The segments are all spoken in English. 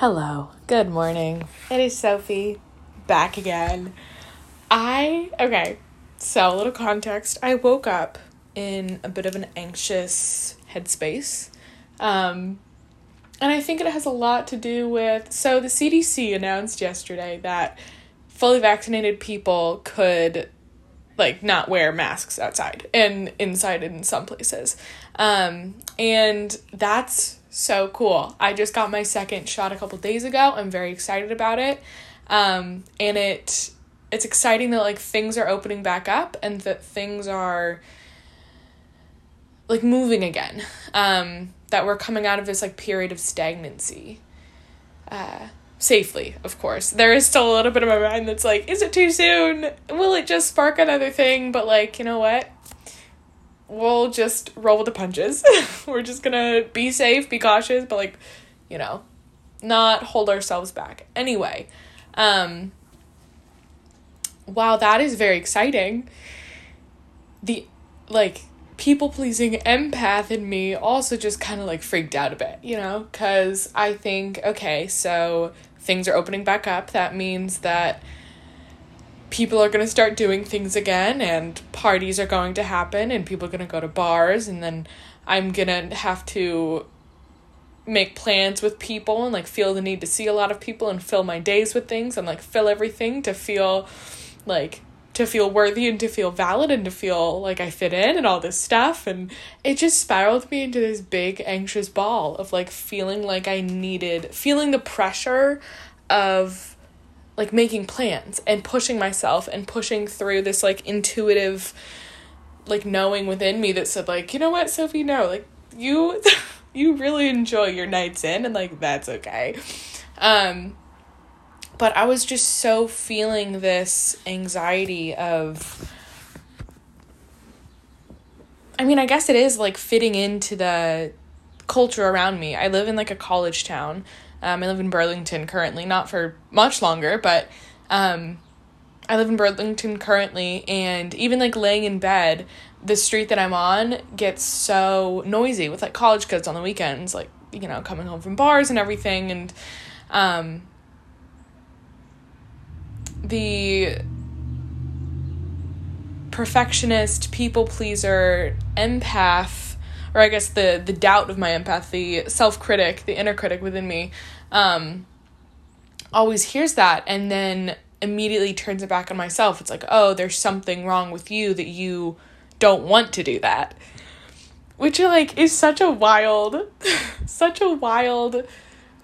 Hello, good morning. It is Sophie back again. I, okay, so a little context. I woke up in a bit of an anxious headspace. Um, and I think it has a lot to do with. So, the CDC announced yesterday that fully vaccinated people could like not wear masks outside and inside in some places. Um, and that's so cool. I just got my second shot a couple days ago. I'm very excited about it. Um, and it it's exciting that like things are opening back up and that things are like moving again. Um, that we're coming out of this like period of stagnancy. Uh, safely, of course. There is still a little bit of my mind that's like, is it too soon? Will it just spark another thing? But like, you know what? We'll just roll with the punches. We're just gonna be safe, be cautious, but like, you know, not hold ourselves back. Anyway, um, while that is very exciting, the like people pleasing empath in me also just kind of like freaked out a bit, you know, because I think, okay, so things are opening back up. That means that people are going to start doing things again and parties are going to happen and people are going to go to bars and then I'm going to have to make plans with people and like feel the need to see a lot of people and fill my days with things and like fill everything to feel like to feel worthy and to feel valid and to feel like I fit in and all this stuff. And it just spiraled me into this big anxious ball of like feeling like I needed feeling the pressure of like making plans and pushing myself and pushing through this like intuitive like knowing within me that said like you know what sophie? No like you you really enjoy your nights in and like that's okay. Um but i was just so feeling this anxiety of i mean i guess it is like fitting into the culture around me. I live in like a college town um, I live in Burlington currently, not for much longer, but um, I live in Burlington currently, and even like laying in bed, the street that I'm on gets so noisy with like college kids on the weekends, like, you know, coming home from bars and everything. And um, the perfectionist, people pleaser, empath, or I guess the the doubt of my empath, the self critic, the inner critic within me, um, always hears that and then immediately turns it back on myself. It's like, oh, there's something wrong with you that you don't want to do that. Which like is such a wild such a wild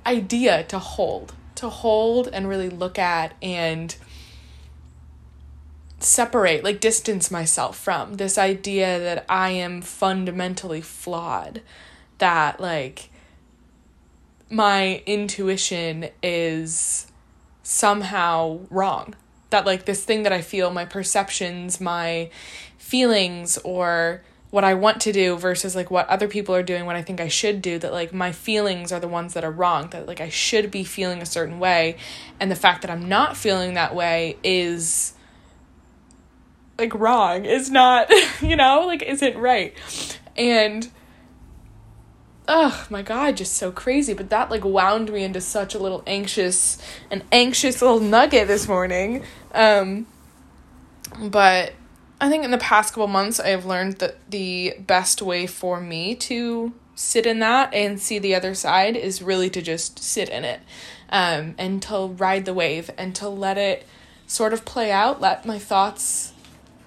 idea to hold. To hold and really look at and separate, like distance myself from this idea that I am fundamentally flawed. That like my intuition is somehow wrong. That, like, this thing that I feel, my perceptions, my feelings, or what I want to do versus like what other people are doing, what I think I should do, that like my feelings are the ones that are wrong, that like I should be feeling a certain way. And the fact that I'm not feeling that way is like wrong, is not, you know, like isn't right. And oh my god, just so crazy. But that like wound me into such a little anxious, an anxious little nugget this morning. Um, but I think in the past couple months, I've learned that the best way for me to sit in that and see the other side is really to just sit in it um, and to ride the wave and to let it sort of play out, let my thoughts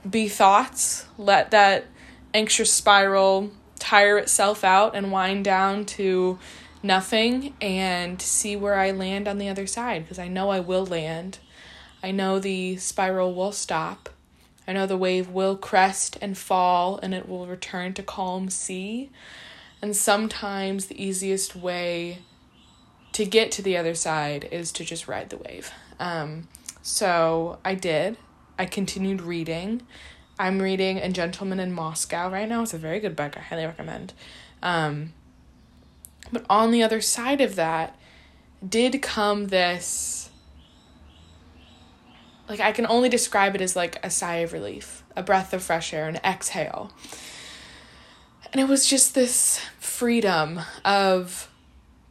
be thoughts, let that anxious spiral tire itself out and wind down to nothing and see where I land on the other side because I know I will land. I know the spiral will stop. I know the wave will crest and fall and it will return to calm sea. And sometimes the easiest way to get to the other side is to just ride the wave. Um, so I did. I continued reading. I'm reading A Gentleman in Moscow right now. It's a very good book. I highly recommend. Um, but on the other side of that did come this like I can only describe it as like a sigh of relief, a breath of fresh air, an exhale. And it was just this freedom of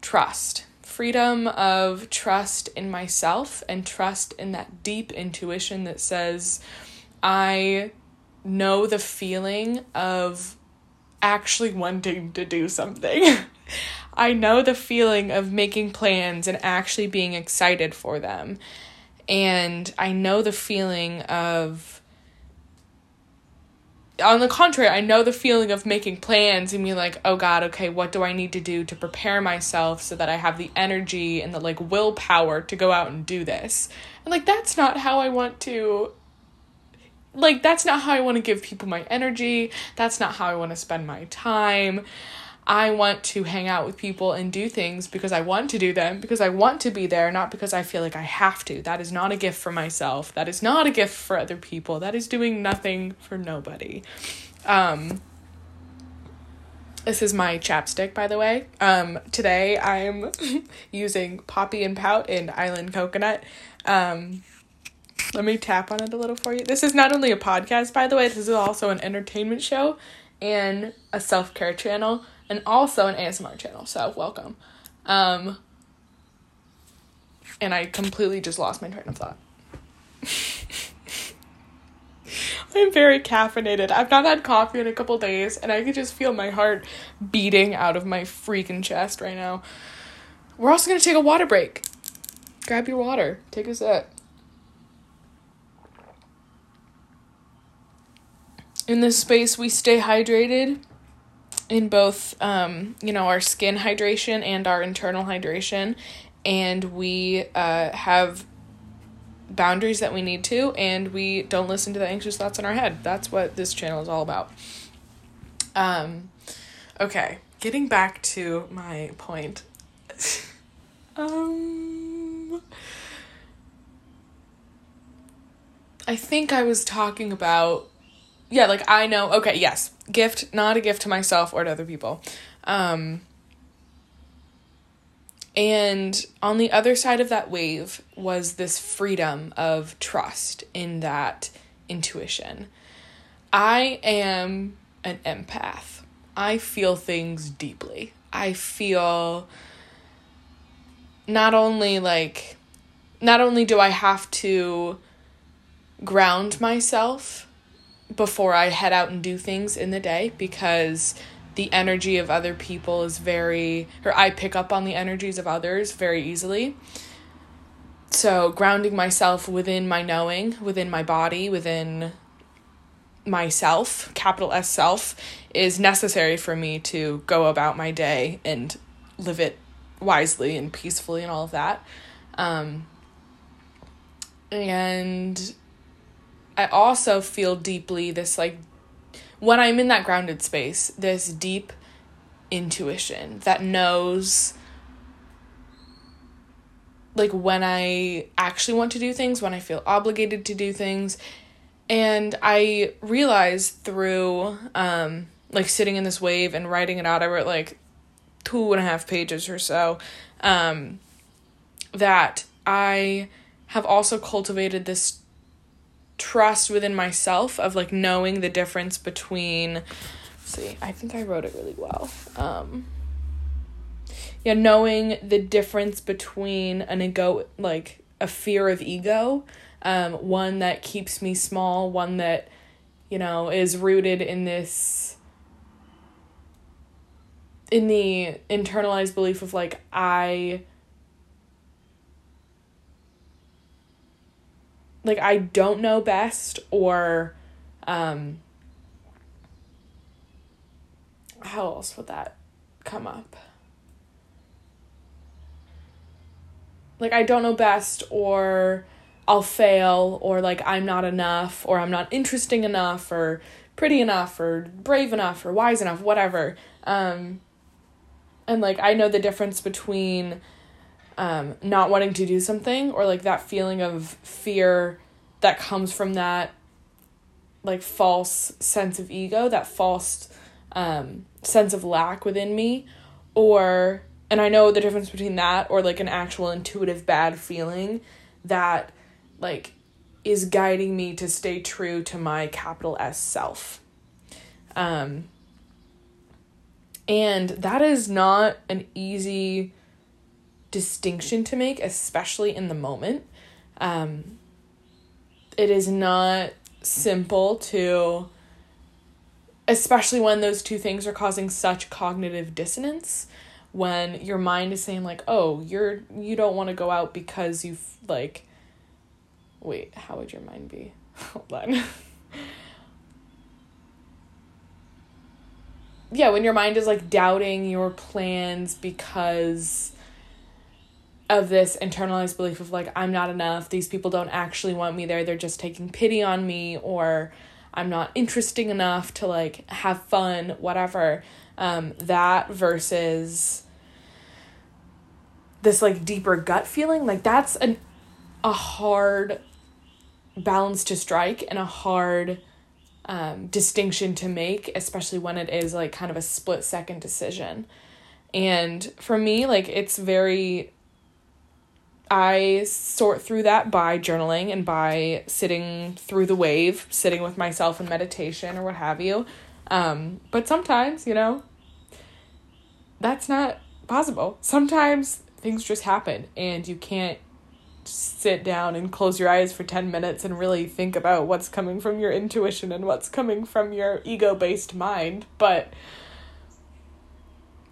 trust freedom of trust in myself and trust in that deep intuition that says, I know the feeling of actually wanting to do something. I know the feeling of making plans and actually being excited for them. And I know the feeling of on the contrary, I know the feeling of making plans and being like, oh God, okay, what do I need to do to prepare myself so that I have the energy and the like willpower to go out and do this? And like, that's not how I want to, like, that's not how I want to give people my energy. That's not how I want to spend my time. I want to hang out with people and do things because I want to do them, because I want to be there, not because I feel like I have to. That is not a gift for myself. That is not a gift for other people. That is doing nothing for nobody. Um, this is my chapstick, by the way. Um, today I'm using Poppy and Pout in Island Coconut. Um, let me tap on it a little for you. This is not only a podcast, by the way, this is also an entertainment show and a self care channel and also an ASMR channel. So welcome. Um, and I completely just lost my train of thought. I'm very caffeinated. I've not had coffee in a couple days, and I can just feel my heart beating out of my freaking chest right now. We're also gonna take a water break. Grab your water. Take a sip. In this space, we stay hydrated in both um, you know our skin hydration and our internal hydration and we uh, have boundaries that we need to and we don't listen to the anxious thoughts in our head. That's what this channel is all about. Um okay getting back to my point. Um i think i was talking about yeah, like I know, okay, yes, gift, not a gift to myself or to other people. Um, and on the other side of that wave was this freedom of trust in that intuition. I am an empath. I feel things deeply. I feel not only like, not only do I have to ground myself before I head out and do things in the day because the energy of other people is very, or I pick up on the energies of others very easily. So, grounding myself within my knowing, within my body, within myself, capital S self, is necessary for me to go about my day and live it wisely and peacefully and all of that. Um, and I also feel deeply this like when I'm in that grounded space, this deep intuition that knows like when I actually want to do things, when I feel obligated to do things. And I realized through um like sitting in this wave and writing it out, I wrote like two and a half pages or so, um, that I have also cultivated this trust within myself of like knowing the difference between see i think i wrote it really well. Um yeah knowing the difference between an ego like a fear of ego um one that keeps me small one that you know is rooted in this in the internalized belief of like i like I don't know best or um how else would that come up? Like I don't know best or I'll fail or like I'm not enough or I'm not interesting enough or pretty enough or brave enough or wise enough whatever. Um and like I know the difference between um, not wanting to do something or like that feeling of fear that comes from that like false sense of ego, that false um, sense of lack within me, or and I know the difference between that or like an actual intuitive bad feeling that like is guiding me to stay true to my capital S self. Um and that is not an easy distinction to make, especially in the moment. Um, it is not simple to, especially when those two things are causing such cognitive dissonance. When your mind is saying like, "Oh, you're you don't want to go out because you've like." Wait, how would your mind be? Hold on. yeah, when your mind is like doubting your plans because of this internalized belief of like I'm not enough, these people don't actually want me there, they're just taking pity on me or I'm not interesting enough to like have fun, whatever. Um that versus this like deeper gut feeling, like that's an a hard balance to strike and a hard um, distinction to make, especially when it is like kind of a split second decision. And for me, like it's very, I sort through that by journaling and by sitting through the wave, sitting with myself in meditation or what have you. Um, but sometimes, you know, that's not possible. Sometimes things just happen and you can't sit down and close your eyes for 10 minutes and really think about what's coming from your intuition and what's coming from your ego-based mind but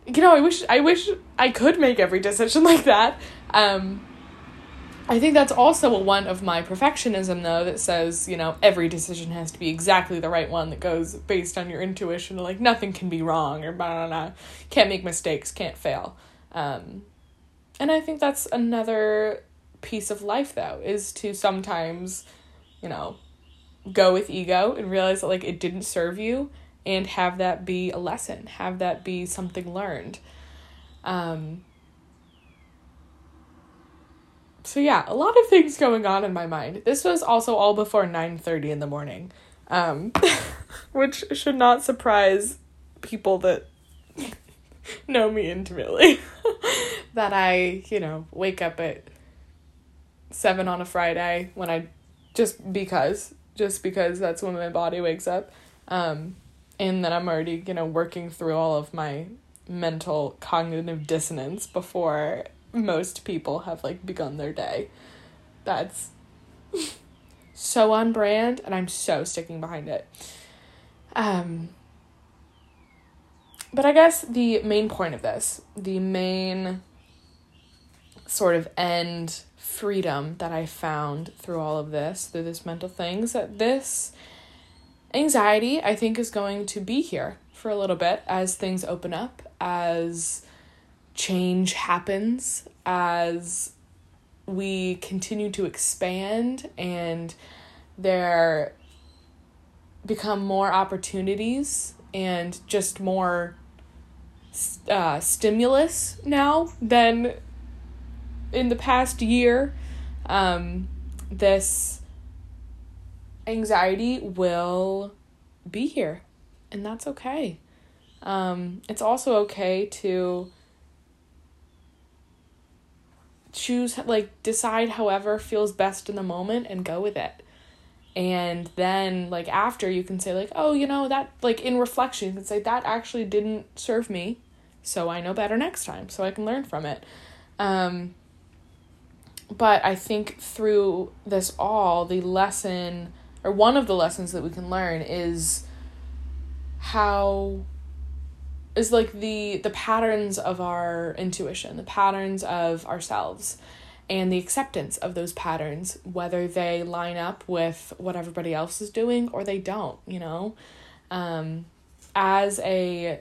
you know i wish i wish i could make every decision like that um i think that's also one of my perfectionism though that says you know every decision has to be exactly the right one that goes based on your intuition like nothing can be wrong or blah blah blah. Can't make mistakes can't fail. Um and i think that's another piece of life though is to sometimes you know go with ego and realize that like it didn't serve you and have that be a lesson have that be something learned. Um so yeah a lot of things going on in my mind this was also all before 9:30 in the morning um which should not surprise people that know me intimately that I, you know, wake up at seven on a Friday when I just because just because that's when my body wakes up. Um, and then I'm already, you know, working through all of my mental cognitive dissonance before most people have like begun their day. That's so on brand and I'm so sticking behind it. Um but I guess the main point of this, the main sort of end freedom that I found through all of this, through this mental things, that this anxiety, I think, is going to be here for a little bit as things open up, as change happens, as we continue to expand and there become more opportunities and just more uh, stimulus now than in the past year, um, this anxiety will be here, and that's okay. Um, it's also okay to choose, like, decide however feels best in the moment and go with it. And then, like, after you can say, like, oh, you know, that, like, in reflection, you can say, that actually didn't serve me, so I know better next time, so I can learn from it. Um, but I think through this all, the lesson, or one of the lessons that we can learn is how is like the the patterns of our intuition the patterns of ourselves and the acceptance of those patterns whether they line up with what everybody else is doing or they don't you know? Um as a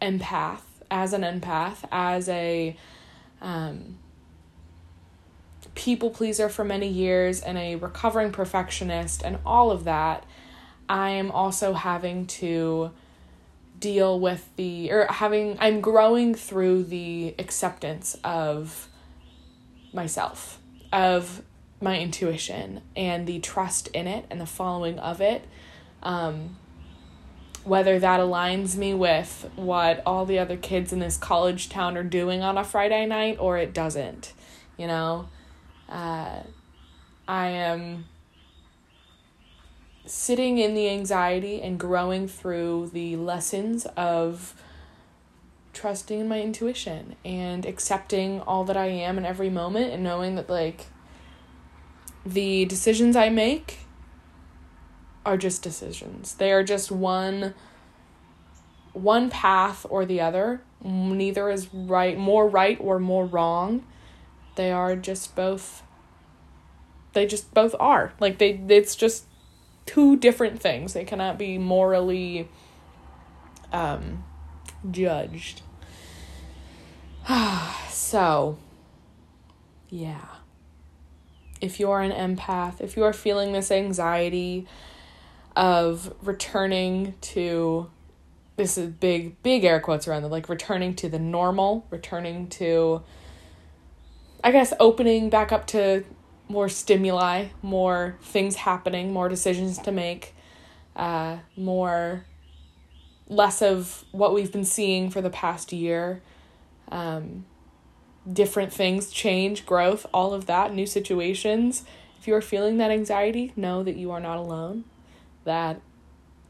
empath as an empath as a um people pleaser for many years and a recovering perfectionist and all of that, I am also having to deal with the or having I'm growing through the acceptance of myself, of my intuition and the trust in it and the following of it. Um, whether that aligns me with what all the other kids in this college town are doing on a Friday night or it doesn't, you know. Uh, I am sitting in the anxiety and growing through the lessons of trusting in my intuition and accepting all that I am in every moment and knowing that like the decisions I make are just decisions. They are just one one path or the other. Neither is right, more right or more wrong. They are just both they just both are. Like they it's just two different things. They cannot be morally um judged. so, yeah. If you're an empath, if you are feeling this anxiety of returning to this is big big air quotes around the like returning to the normal, returning to I guess opening back up to more stimuli, more things happening, more decisions to make, uh, more less of what we've been seeing for the past year. Um, different things, change, growth, all of that, new situations. If you are feeling that anxiety, know that you are not alone. That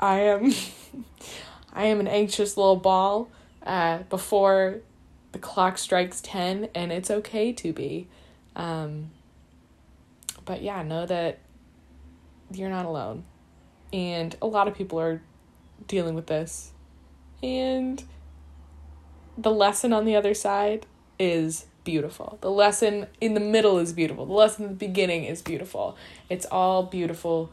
I am I am an anxious little ball uh, before the clock strikes 10 and it's okay to be. Um, but yeah, know that you're not alone. And a lot of people are dealing with this. And the lesson on the other side is beautiful. The lesson in the middle is beautiful. The lesson in the beginning is beautiful. It's all beautiful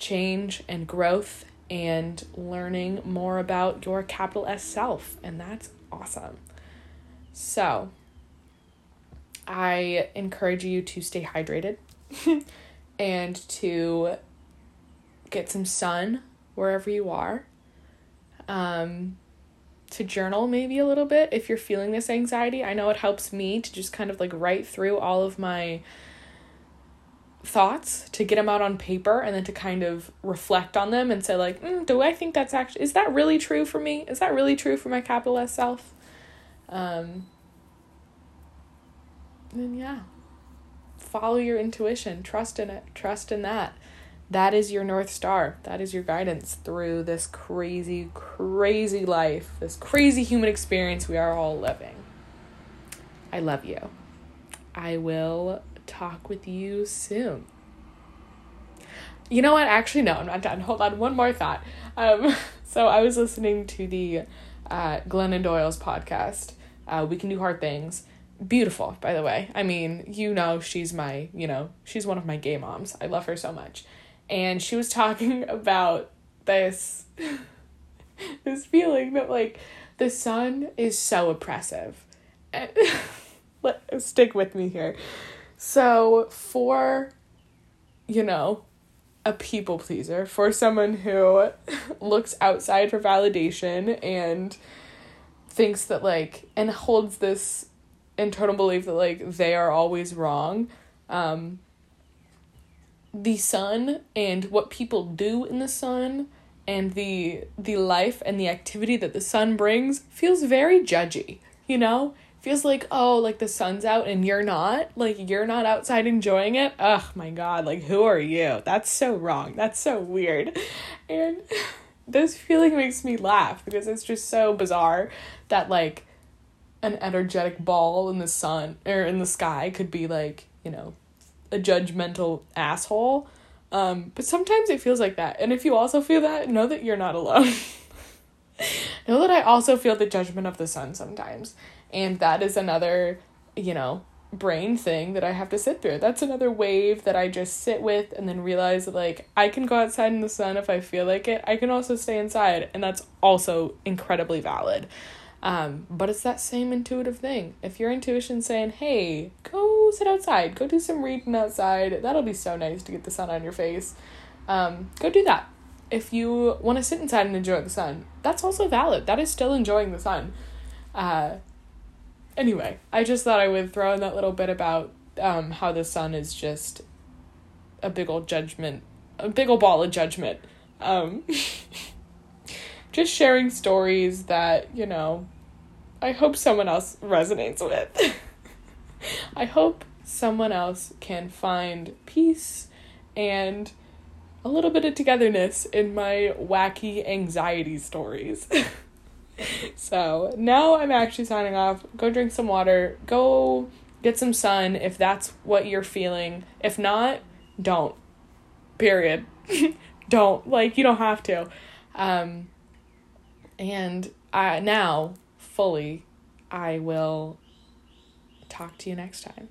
change and growth and learning more about your capital S self. And that's awesome. So, I encourage you to stay hydrated and to get some sun wherever you are. Um, to journal maybe a little bit if you're feeling this anxiety. I know it helps me to just kind of like write through all of my thoughts to get them out on paper and then to kind of reflect on them and say like mm, do i think that's actually is that really true for me is that really true for my capital s self um then yeah. Follow your intuition. Trust in it. Trust in that. That is your north star. That is your guidance through this crazy crazy life this crazy human experience we are all living. I love you. I will talk with you soon. You know what? Actually no i'm not done. Hold on. One more thought. Um so i was listening to the uh glennon doyle's podcast uh, we can do hard things beautiful by the way. I mean you know she's my you know she's one of my gay moms. I love her so much. And she was talking about this this feeling that like the sun is so oppressive. And, let stick with me here. So for you know a people pleaser for someone who looks outside for validation and thinks that like and holds this internal belief that like they are always wrong. Um the sun and what people do in the sun and the the life and the activity that the sun brings feels very judgy you know? Feels like oh like the sun's out and you're not. Like you're not outside enjoying it. Oh my god. Like who are you? That's so wrong. That's so weird. And this feeling makes me laugh because it's just so bizarre that like an energetic ball in the sun or in the sky could be like, you know, a judgmental asshole. Um, but sometimes it feels like that. And if you also feel that, know that you're not alone. know that I also feel the judgment of the sun sometimes. And that is another, you know, brain thing that I have to sit through. That's another wave that I just sit with and then realize that like I can go outside in the sun if I feel like it. I can also stay inside and that's also incredibly valid. Um, but it's that same intuitive thing. If your intuition's saying, hey, go sit outside, go do some reading outside, that'll be so nice to get the sun on your face. Um, go do that. If you want to sit inside and enjoy the sun, that's also valid. That is still enjoying the sun. Uh, anyway, I just thought I would throw in that little bit about um, how the sun is just a big old judgment, a big old ball of judgment. Um, just sharing stories that, you know, I hope someone else resonates with. I hope someone else can find peace and a little bit of togetherness in my wacky anxiety stories. so now I'm actually signing off. Go drink some water. Go get some sun if that's what you're feeling. If not, don't. Period. don't. Like, you don't have to. Um, and I now fully I will talk to you next time.